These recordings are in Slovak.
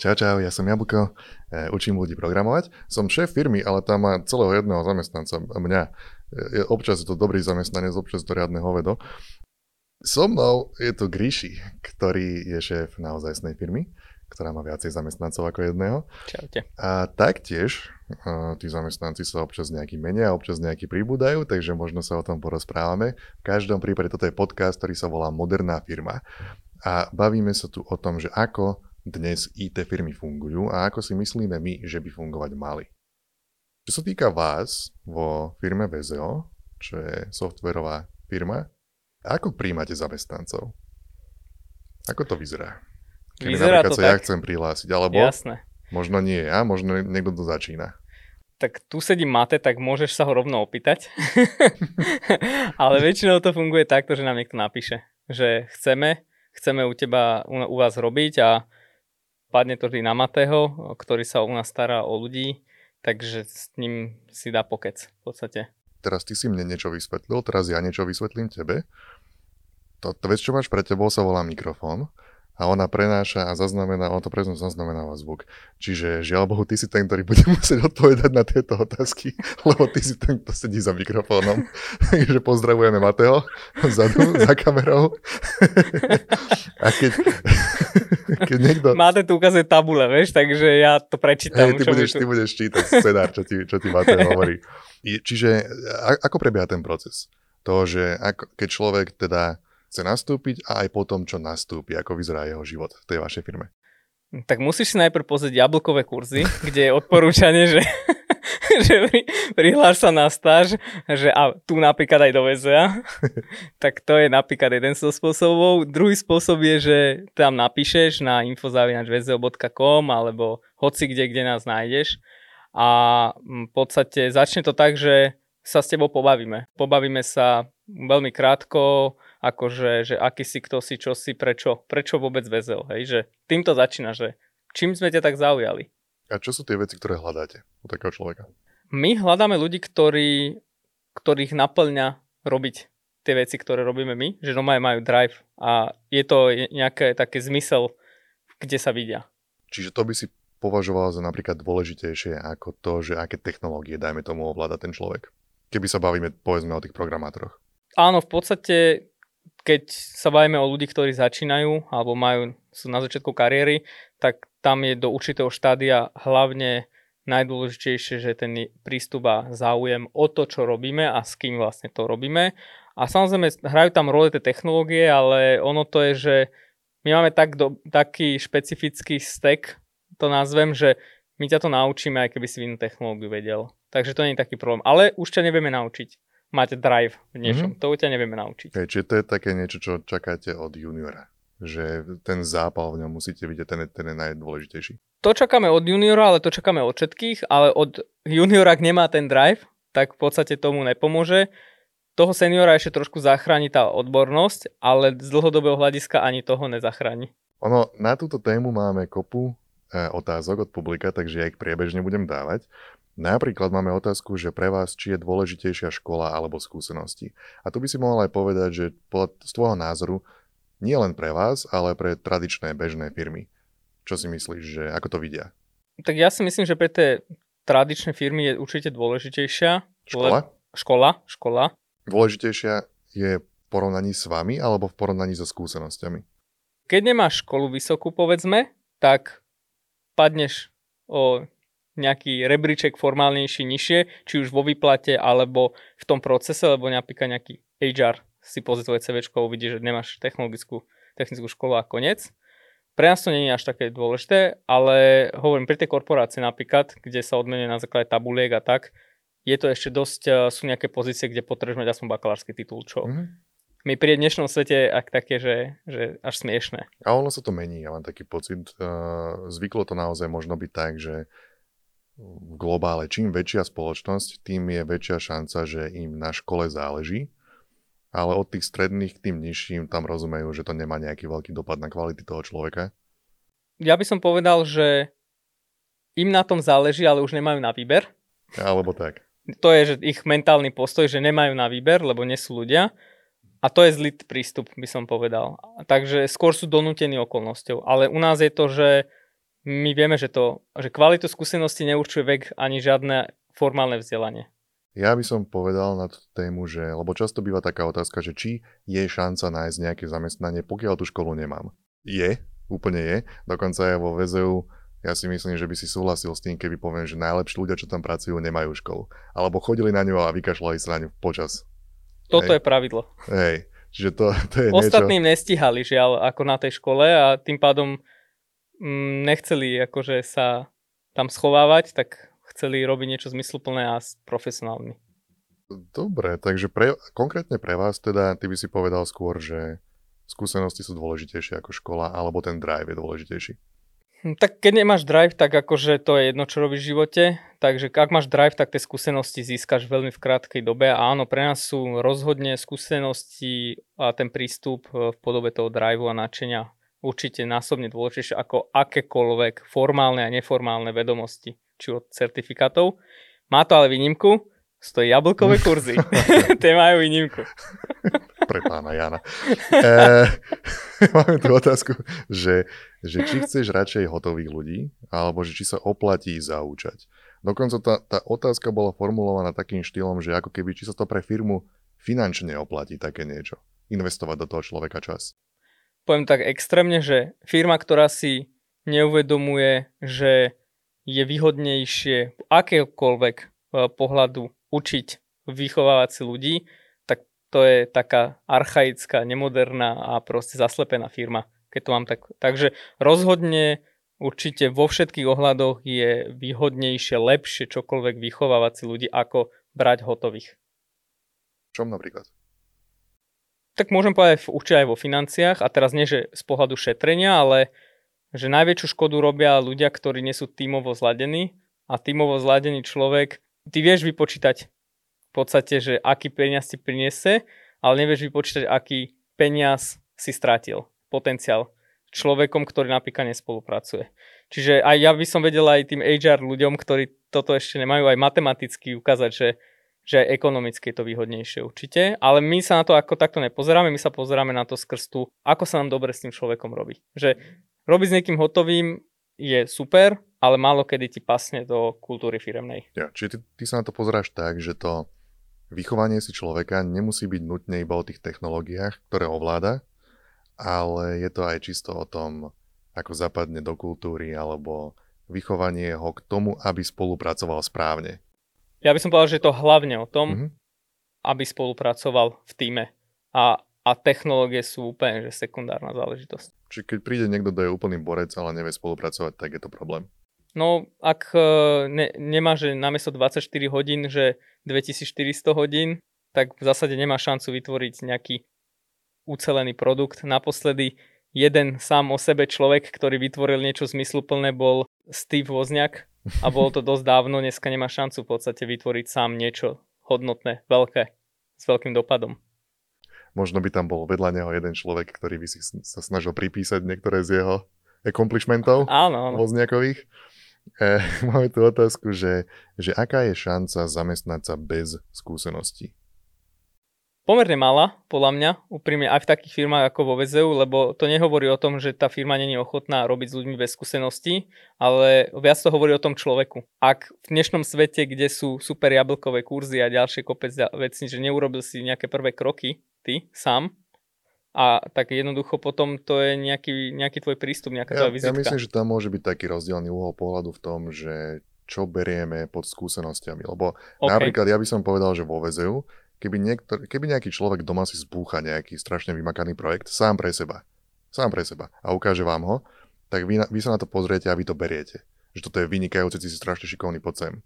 Čau, čau, ja som Jablko, e, učím ľudí programovať. Som šéf firmy, ale tam má celého jedného zamestnanca, mňa. E, občas je to dobrý zamestnanec, občas to riadne hovedo. So mnou je to Gríši, ktorý je šéf naozajstnej firmy, ktorá má viacej zamestnancov ako jedného. Čaute. A taktiež uh, tí zamestnanci sa občas nejaký menia, občas nejaký pribúdajú, takže možno sa o tom porozprávame. V každom prípade toto je podcast, ktorý sa volá Moderná firma. A bavíme sa tu o tom, že ako dnes IT firmy fungujú a ako si myslíme my, že by fungovať mali. Čo sa týka vás vo firme VZO, čo je softverová firma, ako príjmate zamestnancov? Ako to vyzerá? Keď vyzerá to sa tak... ja chcem prihlásiť, alebo Jasné. možno nie ja, možno niekto to začína. Tak tu sedí Mate, tak môžeš sa ho rovno opýtať. Ale väčšinou to funguje takto, že nám niekto napíše, že chceme, chceme u teba, u, u vás robiť a padne to vždy na Matého, ktorý sa u nás stará o ľudí, takže s ním si dá pokec v podstate. Teraz ty si mne niečo vysvetlil, teraz ja niečo vysvetlím tebe. To vec, čo máš pre tebou, sa volá mikrofón a ona prenáša a zaznamená, on to presne zaznamenáva zvuk. Čiže žiaľ Bohu, ty si ten, ktorý bude musieť odpovedať na tieto otázky, lebo ty si ten, kto sedí za mikrofónom. Takže pozdravujeme Mateo vzadu, za kamerou. a keď, keď niekto... Máte tu ukazuje tabule, vieš, takže ja to prečítam. Hey, ty, budeš, ty budeš čítať scenár, čo ti, čo ti Mateo hovorí. Čiže a, ako prebieha ten proces? To, že ako, keď človek teda chce nastúpiť a aj po tom, čo nastúpi, ako vyzerá jeho život v tej vašej firme. Tak musíš si najprv pozrieť jablkové kurzy, kde je odporúčanie, že, že pri, prihláš sa na stáž, že a tu napríklad aj do VZA. tak to je napríklad jeden z spôsobov. Druhý spôsob je, že tam napíšeš na infozavinačvzo.com alebo hoci kde, kde nás nájdeš. A v podstate začne to tak, že sa s tebou pobavíme. Pobavíme sa veľmi krátko, akože, že aký si, kto si, čo si, prečo, prečo vôbec väzel, hej, že týmto začína, že čím sme ťa tak zaujali. A čo sú tie veci, ktoré hľadáte u takého človeka? My hľadáme ľudí, ktorí, ktorých naplňa robiť tie veci, ktoré robíme my, že doma majú drive a je to nejaké také zmysel, kde sa vidia. Čiže to by si považoval za napríklad dôležitejšie ako to, že aké technológie, dajme tomu, ovláda ten človek. Keby sa bavíme, povedzme, o tých programátoroch. Áno, v podstate keď sa bavíme o ľudí, ktorí začínajú alebo majú, sú na začiatku kariéry, tak tam je do určitého štádia hlavne najdôležitejšie, že ten prístup a záujem o to, čo robíme a s kým vlastne to robíme. A samozrejme hrajú tam role tie technológie, ale ono to je, že my máme tak do, taký špecifický stack, to nazvem, že my ťa to naučíme, aj keby si inú technológiu vedel. Takže to nie je taký problém. Ale už ťa nevieme naučiť máte drive v niečom. Mm-hmm. To ťa nevieme naučiť. Okay, čiže to je také niečo, čo čakáte od juniora. Že ten zápal v ňom musíte vidieť, ten ten je najdôležitejší. To čakáme od juniora, ale to čakáme od všetkých, ale od juniora, ak nemá ten drive, tak v podstate tomu nepomôže. Toho seniora ešte trošku zachráni tá odbornosť, ale z dlhodobého hľadiska ani toho nezachráni. Ono, na túto tému máme kopu otázok od publika, takže ja ich priebežne budem dávať. Napríklad máme otázku, že pre vás, či je dôležitejšia škola alebo skúsenosti. A tu by si mohol aj povedať, že z tvojho názoru nie len pre vás, ale pre tradičné bežné firmy. Čo si myslíš, že ako to vidia? Tak ja si myslím, že pre tie tradičné firmy je určite dôležitejšia. Škola? Škola, škola. Dôležitejšia je v porovnaní s vami alebo v porovnaní so skúsenosťami? Keď nemáš školu vysokú, povedzme, tak padneš o nejaký rebríček formálnejší, nižšie, či už vo výplate alebo v tom procese, lebo napríklad nejaký HR si pozrie tvoje CV a uvidí, že nemáš technologickú, technickú školu a koniec. Pre nás to nie je až také dôležité, ale hovorím, pri tej korporácii napríklad, kde sa odmenuje na základe tabuliek a tak, je to ešte dosť, eh, sú nejaké pozície, kde potrebuješ mať aspoň bakalársky titul, čo mm-hmm mi pri dnešnom svete ak také, že, že až smiešné. A ono sa to mení, ja mám taký pocit. Uh, zvyklo to naozaj možno byť tak, že v globále, čím väčšia spoločnosť, tým je väčšia šanca, že im na škole záleží, ale od tých stredných k tým nižším tam rozumejú, že to nemá nejaký veľký dopad na kvality toho človeka. Ja by som povedal, že im na tom záleží, ale už nemajú na výber. Alebo tak. To je, že ich mentálny postoj, že nemajú na výber, lebo nie sú ľudia. A to je zlý prístup, by som povedal. Takže skôr sú donútení okolnosťou. Ale u nás je to, že my vieme, že, to, že kvalitu skúsenosti neurčuje vek ani žiadne formálne vzdelanie. Ja by som povedal na tú tému, že, lebo často býva taká otázka, že či je šanca nájsť nejaké zamestnanie, pokiaľ tú školu nemám. Je, úplne je. Dokonca aj vo VZU ja si myslím, že by si súhlasil s tým, keby poviem, že najlepší ľudia, čo tam pracujú, nemajú školu. Alebo chodili na ňu a vykašľali sa na ňu počas. Toto Hej. je pravidlo. Hej, čiže to, to je Ostatným niečo... nestihali, žiaľ, ako na tej škole a tým pádom mm, nechceli akože sa tam schovávať, tak chceli robiť niečo zmysluplné a profesionálne. Dobre, takže pre, konkrétne pre vás teda, ty by si povedal skôr, že skúsenosti sú dôležitejšie ako škola, alebo ten drive je dôležitejší? Hm, tak keď nemáš drive, tak akože to je jedno, čo robíš v živote. Takže ak máš drive, tak tie skúsenosti získaš veľmi v krátkej dobe. A áno, pre nás sú rozhodne skúsenosti a ten prístup e, v podobe toho driveu a nadšenia určite násobne dôležitejšie ako akékoľvek formálne a neformálne vedomosti, či od certifikátov. Má to ale výnimku, stojí jablkové kurzy. Tie majú výnimku. Pre pána Jana. E, máme tu otázku, že že či chceš radšej hotových ľudí, alebo že či sa oplatí zaučať. Dokonca tá, tá otázka bola formulovaná takým štýlom, že ako keby či sa to pre firmu finančne oplatí také niečo. Investovať do toho človeka čas. Poviem tak extrémne, že firma, ktorá si neuvedomuje, že je výhodnejšie akéhokoľvek e, pohľadu učiť, vychovávať si ľudí, to je taká archaická, nemoderná a proste zaslepená firma keď to mám tak. Takže rozhodne určite vo všetkých ohľadoch je výhodnejšie, lepšie čokoľvek vychovávať si ľudí, ako brať hotových. Čom napríklad? Tak môžem povedať určite aj vo financiách a teraz nie, že z pohľadu šetrenia, ale že najväčšiu škodu robia ľudia, ktorí nie sú tímovo zladení a tímovo zladený človek, ty vieš vypočítať v podstate, že aký peniaz ti priniesie, ale nevieš vypočítať, aký peniaz si stratil potenciál človekom, ktorý napríklad nespolupracuje. Čiže aj ja by som vedel aj tým HR ľuďom, ktorí toto ešte nemajú, aj matematicky ukázať, že, že aj ekonomicky je to výhodnejšie určite. Ale my sa na to ako takto nepozeráme, my sa pozeráme na to skrz tú, ako sa nám dobre s tým človekom robí. Že robiť s niekým hotovým je super, ale málo kedy ti pasne do kultúry firemnej. Ja, čiže ty, ty sa na to pozeráš tak, že to vychovanie si človeka nemusí byť nutne iba o tých technológiách, ktoré ovláda, ale je to aj čisto o tom, ako zapadne do kultúry alebo vychovanie ho k tomu, aby spolupracoval správne. Ja by som povedal, že je to hlavne o tom, mm-hmm. aby spolupracoval v týme. A, a technológie sú úplne že sekundárna záležitosť. Čiže keď príde niekto, kto je úplný borec, ale nevie spolupracovať, tak je to problém. No, ak e, ne, nemá, že namiesto 24 hodín, že 2400 hodín, tak v zásade nemá šancu vytvoriť nejaký ucelený produkt. Naposledy jeden sám o sebe človek, ktorý vytvoril niečo zmysluplné, bol Steve Wozniak a bolo to dosť dávno, dneska nemá šancu v podstate vytvoriť sám niečo hodnotné, veľké, s veľkým dopadom. Možno by tam bol vedľa neho jeden človek, ktorý by si sa snažil pripísať niektoré z jeho accomplishmentov áno, áno. Wozniakových. E, máme tu otázku, že, že aká je šanca zamestnať sa bez skúseností? pomerne malá, podľa mňa, úprimne aj v takých firmách ako vo VZU, lebo to nehovorí o tom, že tá firma není ochotná robiť s ľuďmi bez skúseností, ale viac to hovorí o tom človeku. Ak v dnešnom svete, kde sú super jablkové kurzy a ďalšie kopec vecí, že neurobil si nejaké prvé kroky, ty sám, a tak jednoducho potom to je nejaký, nejaký tvoj prístup, nejaká ja, tvoja vizitka. Ja myslím, že tam môže byť taký rozdielný uhol pohľadu v tom, že čo berieme pod skúsenosťami. Lebo okay. napríklad ja by som povedal, že vo VZU keby, niektor, keby nejaký človek doma si zbúcha nejaký strašne vymakaný projekt sám pre seba, sám pre seba a ukáže vám ho, tak vy, vy sa na to pozriete a vy to beriete. Že toto je vynikajúce, si strašne šikovný, pod sem.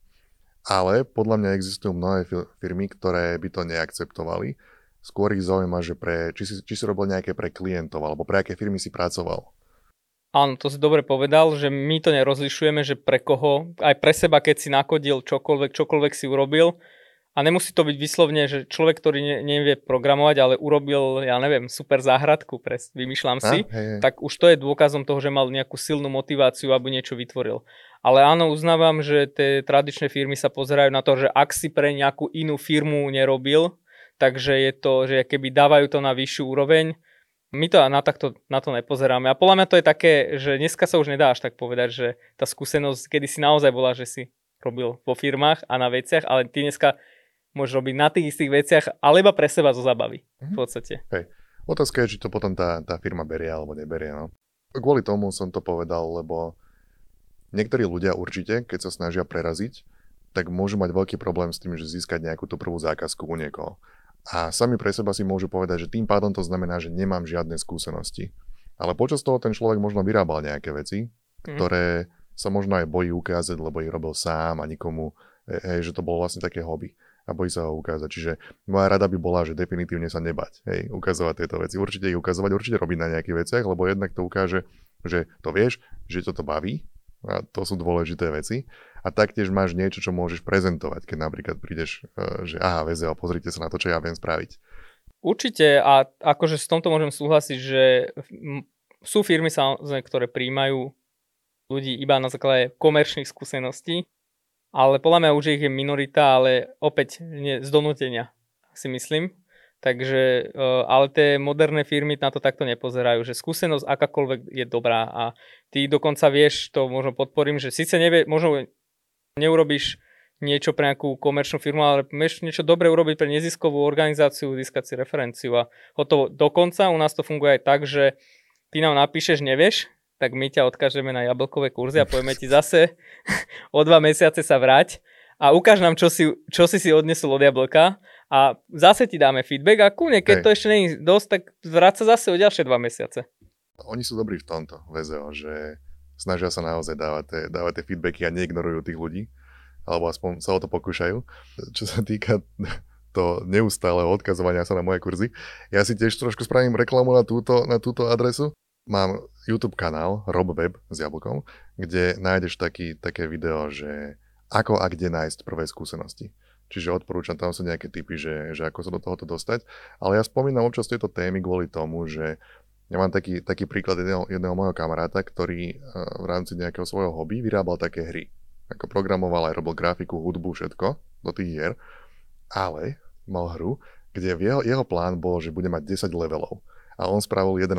Ale podľa mňa existujú mnohé firmy, ktoré by to neakceptovali. Skôr ich zaujíma, že pre, či, si, či si robil nejaké pre klientov, alebo pre aké firmy si pracoval. Áno, to si dobre povedal, že my to nerozlišujeme, že pre koho, aj pre seba, keď si nakodil čokoľvek, čokoľvek si urobil, a nemusí to byť vyslovne, že človek, ktorý ne, nevie programovať, ale urobil, ja neviem, super záhradku, pres, vymýšľam si, hej, hej. tak už to je dôkazom toho, že mal nejakú silnú motiváciu, aby niečo vytvoril. Ale áno, uznávam, že tie tradičné firmy sa pozerajú na to, že ak si pre nejakú inú firmu nerobil, takže je to, že keby dávajú to na vyššiu úroveň, My to na, takto, na to nepozeráme. A podľa mňa to je také, že dneska sa už nedá až tak povedať, že tá skúsenosť, kedy si naozaj bola, že si robil vo firmách a na veciach, ale ty dneska môžeš robiť na tých istých veciach, alebo pre seba zo zabavy. V mhm. podstate. Hej. Otázka je, či to potom tá, tá firma berie alebo neberie. No. Kvôli tomu som to povedal, lebo niektorí ľudia určite, keď sa snažia preraziť, tak môžu mať veľký problém s tým, že získať nejakú tú prvú zákazku u niekoho. A sami pre seba si môžu povedať, že tým pádom to znamená, že nemám žiadne skúsenosti. Ale počas toho ten človek možno vyrábal nejaké veci, mm. ktoré sa možno aj bojí ukázať, lebo ich robil sám a nikomu, e, hej, že to bolo vlastne také hobby a bojí sa ho ukázať. Čiže moja rada by bola, že definitívne sa nebať, hej, ukazovať tieto veci. Určite ich ukazovať, určite robiť na nejakých veciach, lebo jednak to ukáže, že to vieš, že to to baví a to sú dôležité veci a taktiež máš niečo, čo môžeš prezentovať, keď napríklad prídeš, e, že aha, VZO, pozrite sa na to, čo ja viem spraviť. Určite a akože s tomto môžem súhlasiť, že sú firmy samozrejme, ktoré príjmajú ľudí iba na základe komerčných skúseností, ale podľa mňa už ich je minorita, ale opäť nie, z donútenia si myslím. Takže, e, ale tie moderné firmy na to takto nepozerajú, že skúsenosť akákoľvek je dobrá a ty dokonca vieš, to možno podporím, že síce nevie, možno Neurobíš niečo pre nejakú komerčnú firmu, ale vieš niečo dobre urobiť pre neziskovú organizáciu, získať si referenciu a hotovo. Dokonca u nás to funguje aj tak, že ty nám napíšeš, nevieš, tak my ťa odkážeme na jablkové kurzy a povieme ti zase o dva mesiace sa vrať a ukáž nám, čo si, čo si si odnesol od jablka a zase ti dáme feedback a kúne, keď Hej. to ešte není dosť, tak vráť sa zase o ďalšie dva mesiace. Oni sú dobrí v tomto, VZO, že snažia sa naozaj dávať tie, dávať tie feedbacky a neignorujú tých ľudí, alebo aspoň sa o to pokúšajú. Čo sa týka to neustáleho odkazovania sa na moje kurzy, ja si tiež trošku spravím reklamu na túto, na túto adresu. Mám YouTube kanál RobWeb s jablkom, kde nájdeš taký, také video, že ako a kde nájsť prvé skúsenosti. Čiže odporúčam, tam sú nejaké typy, že, že ako sa do tohoto dostať. Ale ja spomínam občas tieto témy kvôli tomu, že ja mám taký, taký príklad jedného, jedného môjho kamaráta, ktorý uh, v rámci nejakého svojho hobby vyrábal také hry. Ako programoval aj robil grafiku, hudbu, všetko do tých hier. Ale mal hru, kde jeho, jeho plán bol, že bude mať 10 levelov. A on spravil 1,5.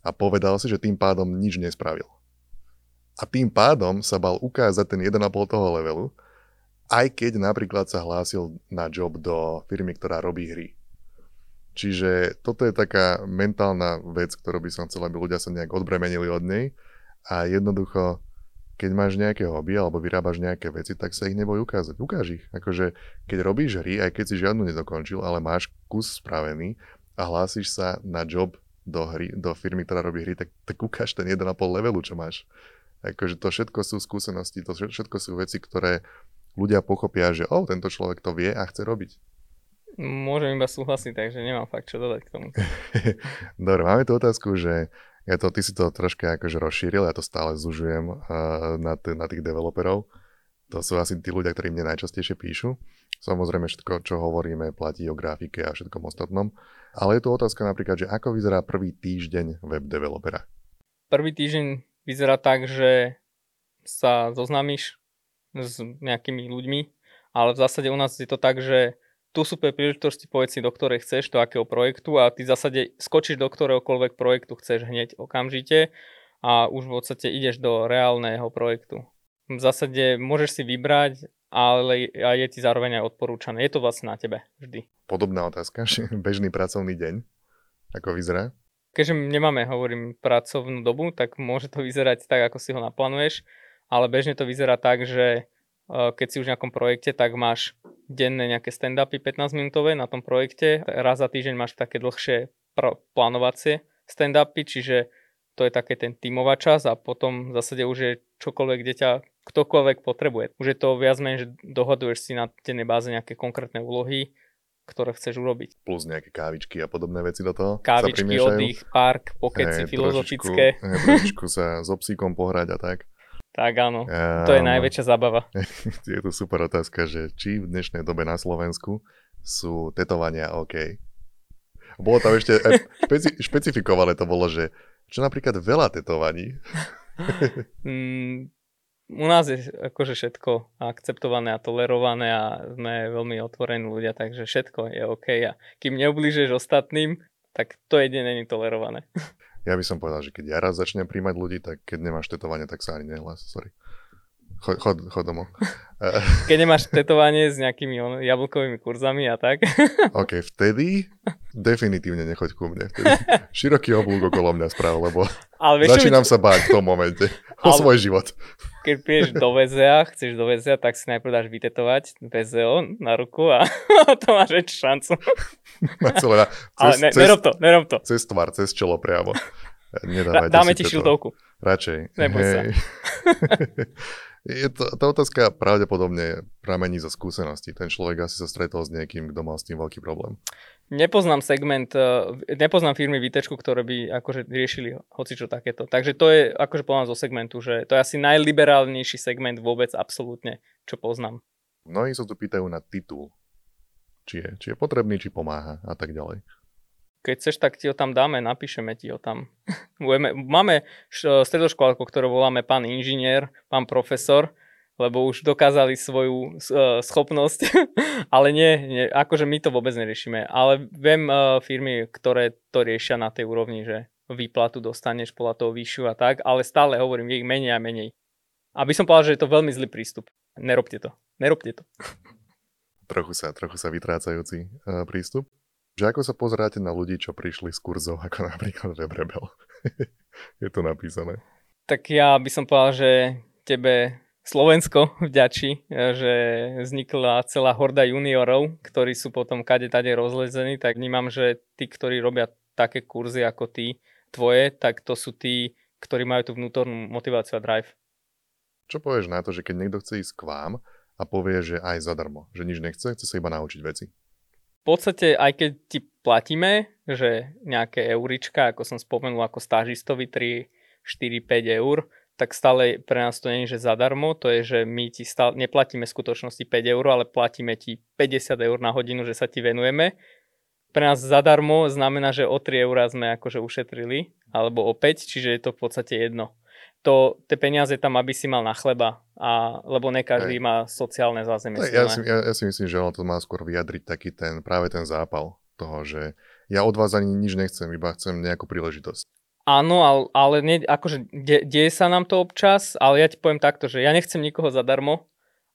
A povedal si, že tým pádom nič nespravil. A tým pádom sa bal ukázať ten 1,5 toho levelu, aj keď napríklad sa hlásil na job do firmy, ktorá robí hry. Čiže toto je taká mentálna vec, ktorú by som chcel, aby ľudia sa nejak odbremenili od nej a jednoducho, keď máš nejaké hobby alebo vyrábaš nejaké veci, tak sa ich neboj ukázať. Ukáž ich. Akože, keď robíš hry, aj keď si žiadnu nedokončil, ale máš kus spravený a hlásiš sa na job do, hry, do firmy, ktorá robí hry, tak, tak ukáž ten 1,5 levelu, čo máš. Akože to všetko sú skúsenosti, to všetko sú veci, ktoré ľudia pochopia, že oh, tento človek to vie a chce robiť. Môžem iba súhlasiť, takže nemám fakt čo dodať k tomu. Dobre, máme tu otázku, že ja to, ty si to troška akože rozšíril, ja to stále zužujem uh, na, t- na tých developerov. To sú asi tí ľudia, ktorí mne najčastejšie píšu. Samozrejme všetko, čo hovoríme, platí o grafike a všetkom ostatnom. Ale je tu otázka napríklad, že ako vyzerá prvý týždeň web developera? Prvý týždeň vyzerá tak, že sa zoznámiš s nejakými ľuďmi, ale v zásade u nás je to tak, že tu sú príležitosti, povedz si, do ktorej chceš, do akého projektu a ty v zásade skočíš do ktoréhokoľvek projektu chceš hneď okamžite a už v podstate ideš do reálneho projektu. V zásade môžeš si vybrať, ale je ti zároveň aj odporúčané. Je to vlastne na tebe vždy. Podobná otázka, že bežný pracovný deň, ako vyzerá? Keďže nemáme, hovorím, pracovnú dobu, tak môže to vyzerať tak, ako si ho naplánuješ, ale bežne to vyzerá tak, že keď si už v nejakom projekte, tak máš denné nejaké stand-upy 15 minútové na tom projekte. Raz za týždeň máš také dlhšie pr- plánovacie stand-upy, čiže to je také ten tímová čas a potom v zásade už je čokoľvek, kde ťa ktokoľvek potrebuje. Už je to viac menej, že dohoduješ si na dennej báze nejaké konkrétne úlohy, ktoré chceš urobiť. Plus nejaké kávičky a podobné veci do toho Kávičky, oddych, park, pokeci hey, filozofické. Trošičku, hey, trošičku sa s obsíkom pohrať a tak. Tak áno, um, to je najväčšia zábava. Je tu super otázka, že či v dnešnej dobe na Slovensku sú tetovania OK. Bolo tam ešte, špeci, špecifikované to bolo, že čo napríklad veľa tetovaní. mm, u nás je akože všetko akceptované a tolerované a sme veľmi otvorení ľudia, takže všetko je OK. A kým neublížeš ostatným, tak to jedine není tolerované. Ja by som povedal, že keď ja raz začnem príjmať ľudí, tak keď nemáš tetovanie, tak sa ani nehlas. Sorry. Chod, chod, chod domov. Keď nemáš tetovanie s nejakými on, jablkovými kurzami a tak. OK, vtedy definitívne nechoď ku mne. Vtedy široký oblúk okolo mňa správ, lebo ale vieš, začínam sa báť v tom momente o ale, svoj život. Keď prídeš do VZA, chceš do VZA, tak si najprv dáš vytetovať VZO na ruku a to máš väčšiu šancu. Marcelena, cez, ale ne, cez, nerob to, nerob to. Cez tvar, cez čelo priamo. Nedávajte Dáme ti šiltovku. Radšej. Neboj sa. Je to, tá otázka pravdepodobne pramení zo skúseností. Ten človek asi sa stretol s niekým, kto mal s tým veľký problém. Nepoznám segment, eh, nepoznám firmy VT, ktoré by akože riešili hocičo takéto. Takže to je akože povedám zo segmentu, že to je asi najliberálnejší segment vôbec absolútne, čo poznám. Mnohí sa tu pýtajú na titul. Či je, či je potrebný, či pomáha a tak ďalej. Keď chceš, tak ti ho tam dáme, napíšeme ti ho tam. Máme stredoškolárku, ktorú voláme pán inžinier, pán profesor, lebo už dokázali svoju uh, schopnosť, ale nie, nie, akože my to vôbec neriešime. Ale viem uh, firmy, ktoré to riešia na tej úrovni, že výplatu dostaneš podľa toho vyššiu a tak, ale stále hovorím, je ich menej a menej. Aby som povedal, že je to veľmi zlý prístup. Nerobte to. Nerobte to. trochu sa, trochu sa vytrácajúci prístup. Že ako sa pozeráte na ľudí, čo prišli z kurzov, ako napríklad WebRebel? je to napísané. Tak ja by som povedal, že tebe Slovensko vďačí, že vznikla celá horda juniorov, ktorí sú potom kade tade rozlezení, tak vnímam, že tí, ktorí robia také kurzy ako ty, tvoje, tak to sú tí, ktorí majú tú vnútornú motiváciu a drive. Čo povieš na to, že keď niekto chce ísť k vám a povie, že aj zadarmo, že nič nechce, chce sa iba naučiť veci? Podstate, aj keď ti platíme, že nejaké eurička, ako som spomenul, ako stážistovi 3, 4, 5 eur, tak stále pre nás to nie je, že zadarmo, to je, že my ti stále neplatíme v skutočnosti 5 eur, ale platíme ti 50 eur na hodinu, že sa ti venujeme. Pre nás zadarmo znamená, že o 3 eur sme akože ušetrili, alebo o 5, čiže je to v podstate jedno to, tie peniaze tam, aby si mal na chleba, a, lebo ne každý Hej. má sociálne zázemie. Ja, si, ja, ja si myslím, že ono to má skôr vyjadriť taký ten, práve ten zápal toho, že ja od vás ani nič nechcem, iba chcem nejakú príležitosť. Áno, ale, ale nie, akože de, deje sa nám to občas, ale ja ti poviem takto, že ja nechcem nikoho zadarmo,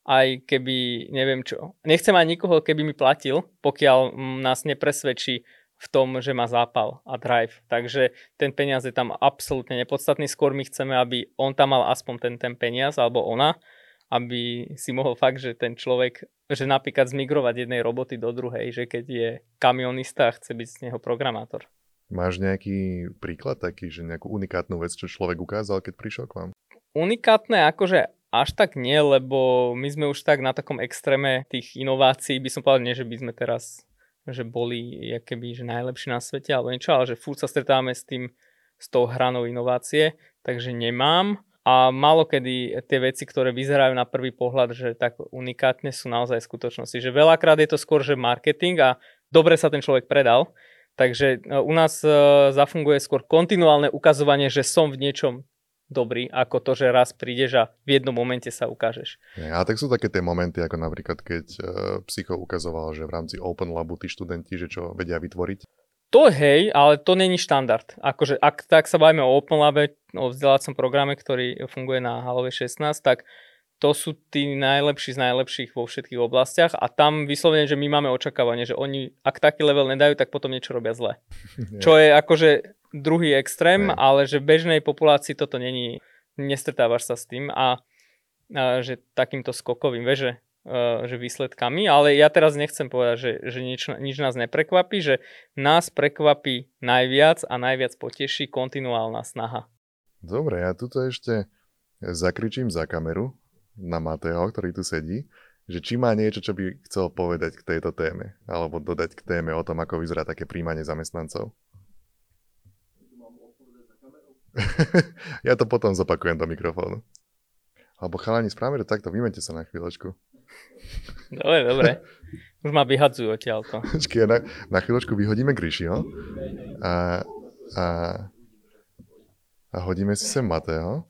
aj keby, neviem čo. Nechcem aj nikoho, keby mi platil, pokiaľ nás nepresvedčí v tom, že má zápal a drive. Takže ten peniaz je tam absolútne nepodstatný. Skôr my chceme, aby on tam mal aspoň ten, ten peniaz, alebo ona, aby si mohol fakt, že ten človek, že napríklad zmigrovať jednej roboty do druhej, že keď je kamionista a chce byť z neho programátor. Máš nejaký príklad taký, že nejakú unikátnu vec, čo človek ukázal, keď prišiel k vám? Unikátne akože až tak nie, lebo my sme už tak na takom extréme tých inovácií, by som povedal, nie, že by sme teraz že boli keby, že najlepší na svete alebo niečo, ale že furt sa stretávame s tým, s tou hranou inovácie, takže nemám. A malo kedy tie veci, ktoré vyzerajú na prvý pohľad, že tak unikátne sú naozaj skutočnosti. Že veľakrát je to skôr, že marketing a dobre sa ten človek predal. Takže e, u nás e, zafunguje skôr kontinuálne ukazovanie, že som v niečom dobrý, ako to, že raz prídeš a v jednom momente sa ukážeš. Ja, tak sú také tie momenty, ako napríklad, keď uh, psycho ukazoval, že v rámci Open Labu tí študenti, že čo vedia vytvoriť. To hej, ale to není štandard. Akože ak tak sa bavíme o Open Labe, o vzdelávacom programe, ktorý funguje na Halove 16, tak to sú tí najlepší z najlepších vo všetkých oblastiach a tam vyslovene, že my máme očakávanie, že oni, ak taký level nedajú, tak potom niečo robia zle. Čo je akože druhý extrém, Hej. ale že v bežnej populácii toto není, nestretávaš sa s tým a, a že takýmto skokovým, veže, že výsledkami, ale ja teraz nechcem povedať, že, že nič, nič nás neprekvapí, že nás prekvapí najviac a najviac poteší kontinuálna snaha. Dobre, ja tuto ešte zakričím za kameru na Mateo, ktorý tu sedí, že či má niečo, čo by chcel povedať k tejto téme, alebo dodať k téme o tom, ako vyzerá také príjmanie zamestnancov. ja to potom zopakujem do mikrofónu. Alebo chalani, správame to takto, vymente sa na chvíľočku. Dobre, dobre. Už ma vyhadzujú odtiaľto. Počkej, na, na chvíľočku vyhodíme Grishiho a, a, a hodíme si sem Mateo.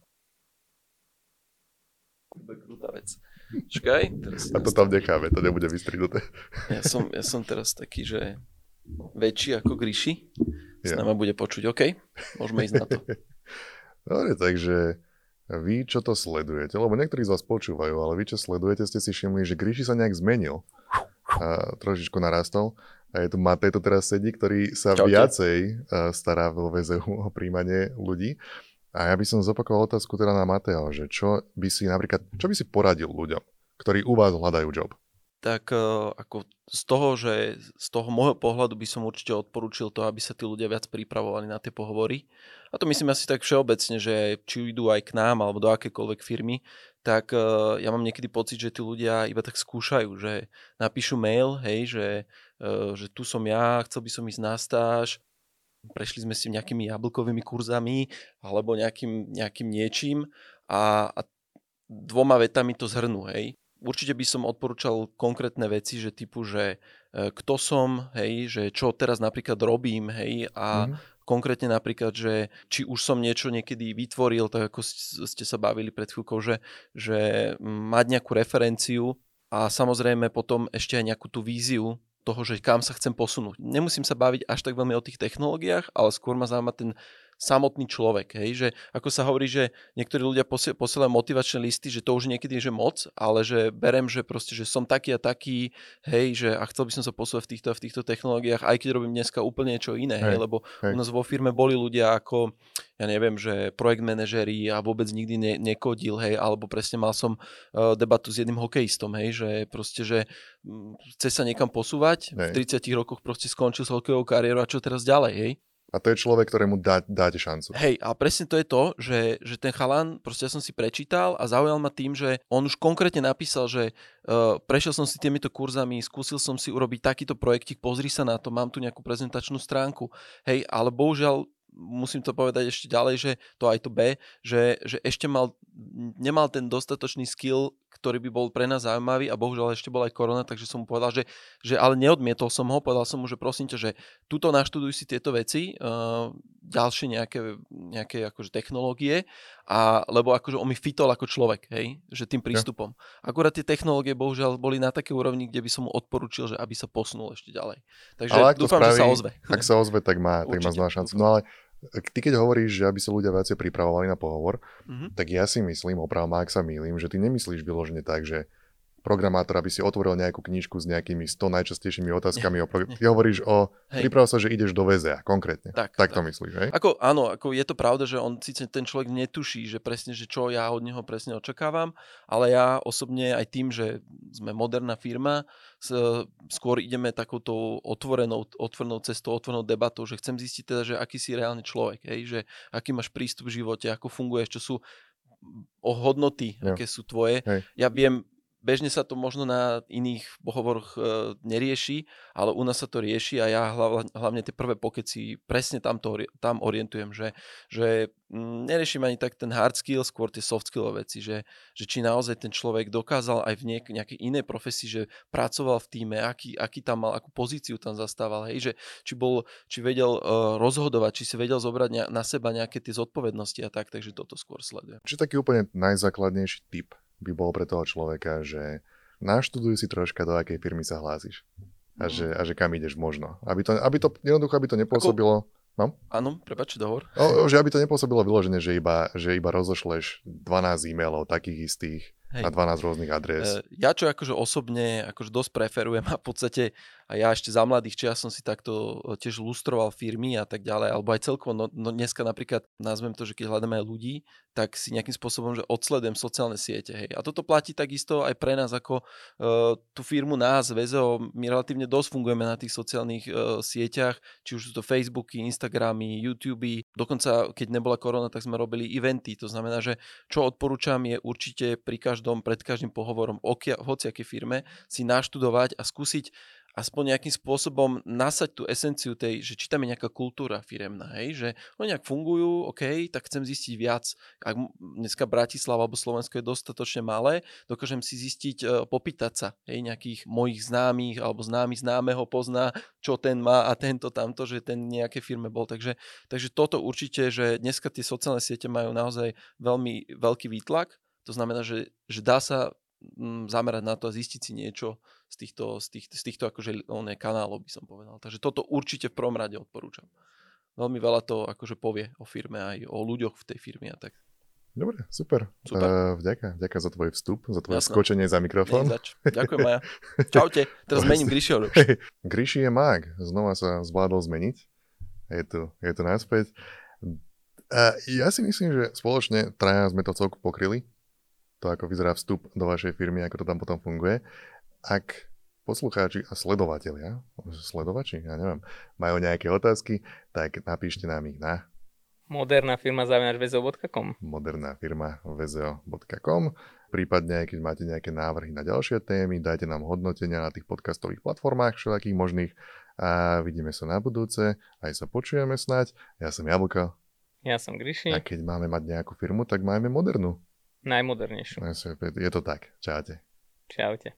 Krutá vec. Čakaj. a to tam necháme, to nebude vystrinuté. ja, som, ja som teraz taký, že väčší ako Gríši. S yeah. bude počuť, OK, môžeme ísť na to. Dobre, takže vy, čo to sledujete, lebo niektorí z vás počúvajú, ale vy, čo sledujete, ste si všimli, že Gríši sa nejak zmenil. A trošičku narastol. A je tu Matej, to teraz sedí, ktorý sa Čaute. viacej stará vo VZU o príjmanie ľudí. A ja by som zopakoval otázku teda na Mateo, že čo by si napríklad, čo by si poradil ľuďom, ktorí u vás hľadajú job? Tak uh, ako z toho, že z toho môjho pohľadu by som určite odporúčil to, aby sa tí ľudia viac pripravovali na tie pohovory. A to myslím asi tak všeobecne, že či idú aj k nám alebo do akékoľvek firmy, tak uh, ja mám niekedy pocit, že tí ľudia iba tak skúšajú, že napíšu mail, hej, že, uh, že tu som ja, chcel by som ísť na stáž, prešli sme si nejakými jablkovými kurzami alebo nejakým, nejakým niečím a, a dvoma vetami to zhrnú, hej určite by som odporúčal konkrétne veci, že typu, že e, kto som, hej, že čo teraz napríklad robím, hej, a mm. konkrétne napríklad, že či už som niečo niekedy vytvoril, tak ako ste sa bavili pred chvíľkou, že, že mať nejakú referenciu a samozrejme potom ešte aj nejakú tú víziu toho, že kam sa chcem posunúť. Nemusím sa baviť až tak veľmi o tých technológiách, ale skôr ma zaujíma ten samotný človek. Hej? Že ako sa hovorí, že niektorí ľudia posielajú motivačné listy, že to už niekedy je že moc, ale že berem, že proste, že som taký a taký, hej, že a chcel by som sa posúvať v týchto, v týchto technológiách, aj keď robím dneska úplne niečo iné, hej, hej lebo hej. u nás vo firme boli ľudia ako, ja neviem, že projekt manažerí a vôbec nikdy ne, nekodil, hej, alebo presne mal som uh, debatu s jedným hokejistom, hej, že proste, že hm, chce sa niekam posúvať, hej. v 30 rokoch proste skončil s hokejovou kariérou a čo teraz ďalej, hej? A to je človek, ktorému dá, dáte šancu. Hej, a presne to je to, že, že ten chalan, proste ja som si prečítal a zaujal ma tým, že on už konkrétne napísal, že uh, prešiel som si týmito kurzami, skúsil som si urobiť takýto projektik, pozri sa na to, mám tu nejakú prezentačnú stránku. Hej, ale bohužiaľ musím to povedať ešte ďalej, že to aj to B, že, že ešte mal, nemal ten dostatočný skill, ktorý by bol pre nás zaujímavý a bohužiaľ ešte bola aj korona, takže som mu povedal, že, že ale neodmietol som ho, povedal som mu, že prosím ťa, že tuto naštuduj si tieto veci, uh, ďalšie nejaké, nejaké akože technológie, a, lebo akože on mi fitol ako človek, hej, že tým prístupom. Ja. Akurát tie technológie bohužiaľ boli na také úrovni, kde by som mu odporúčil, že aby sa posunul ešte ďalej. Takže ale dúfam, spraví, že sa ozve. Ak sa ozve, tak má, tak má šancu. No ale ty keď hovoríš, že aby sa ľudia viacej pripravovali na pohovor, mm-hmm. tak ja si myslím, opravom ak sa mýlim, že ty nemyslíš vyložene tak, že programátor, aby si otvoril nejakú knižku s nejakými 100 najčastejšími otázkami o program- Ty hovoríš o... Priprav sa, že ideš do VZA konkrétne. Tak, tak, tak. to myslíš, hej? Ako, áno, ako je to pravda, že on síce ten človek netuší, že presne, že čo ja od neho presne očakávam, ale ja osobne aj tým, že sme moderná firma, skôr ideme takouto otvorenou, otvorenou cestou, otvorenou debatou, že chcem zistiť teda, že aký si reálny človek, hej, že aký máš prístup v živote, ako funguješ, čo sú o hodnoty, ja. aké sú tvoje. Hej. Ja viem bežne sa to možno na iných pohovoroch e, nerieši, ale u nás sa to rieši a ja hlavne, hlavne tie prvé pokeci presne tam, to, tam orientujem, že, že mm, neriešim ani tak ten hard skill, skôr tie soft skill veci, že, že či naozaj ten človek dokázal aj v niek- nejakej inej profesii, že pracoval v týme, aký, aký tam mal, akú pozíciu tam zastával, hej, že či, bol, či vedel uh, rozhodovať, či si vedel zobrať ne- na seba nejaké tie zodpovednosti a tak, takže toto skôr sledujem. Či taký úplne najzákladnejší typ by bol pre toho človeka, že naštuduj si troška, do akej firmy sa hlásiš. A, mm. že, a že kam ideš možno. Aby to, aby to jednoducho, aby to nepôsobilo... No? Áno, prepač, dohovor. O, že aby to nepôsobilo vyložené, že iba, že iba rozošleš 12 e-mailov takých istých Hej. na 12 rôznych adres. Ja čo akože osobne akože dosť preferujem a v podstate a ja ešte za mladých čias som si takto e, tiež lustroval firmy a tak ďalej, alebo aj celkovo, no, no dneska napríklad nazvem to, že keď hľadáme ľudí, tak si nejakým spôsobom, že odsledujem sociálne siete. Hej. A toto platí takisto aj pre nás, ako uh, tú firmu nás, VZO, my relatívne dosť fungujeme na tých sociálnych uh, sieťach, či už sú to Facebooky, Instagramy, YouTube, dokonca keď nebola korona, tak sme robili eventy, to znamená, že čo odporúčam je určite pri každom, pred každým pohovorom o hociakej firme si naštudovať a skúsiť aspoň nejakým spôsobom nasať tú esenciu tej, že či tam je nejaká kultúra firemná, hej, že oni nejak fungujú, OK, tak chcem zistiť viac. Ak dneska Bratislava alebo Slovensko je dostatočne malé, dokážem si zistiť, uh, popýtať sa, hej, nejakých mojich známych alebo známy známeho pozná, čo ten má a tento tamto, že ten nejaké firme bol. Takže, takže toto určite, že dneska tie sociálne siete majú naozaj veľmi veľký výtlak, to znamená, že, že dá sa zamerať na to a zistiť si niečo z týchto, z tých, z týchto akože, oné, kanálov, by som povedal. Takže toto určite v prvom rade odporúčam. Veľmi veľa to akože povie o firme aj o ľuďoch v tej firme a tak. Dobre, super. Super. Uh, vďaka, vďaka za tvoj vstup, za tvoje Jasné. skočenie za mikrofón. Ďakujem, Maja. Čaute. Teraz zmením Grishovi. Gríši je mag, znova sa zvládol zmeniť. Je tu, je tu naspäť. A ja si myslím, že spoločne traja sme to celku pokryli. To, ako vyzerá vstup do vašej firmy, ako to tam potom funguje. Ak poslucháči a sledovatelia, sledovači, ja neviem, majú nejaké otázky, tak napíšte nám ich na Moderná firma zavinač väzov.com. moderná firma vzeo.com. Prípadne, keď máte nejaké návrhy na ďalšie témy, dajte nám hodnotenia na tých podcastových platformách všelijakých možných a vidíme sa na budúce. Aj sa počujeme snať. Ja som Jablko Ja som Gryši. a keď máme mať nejakú firmu, tak máme modernú. Najmodernejšiu. Je to tak. Čaute. Čaute.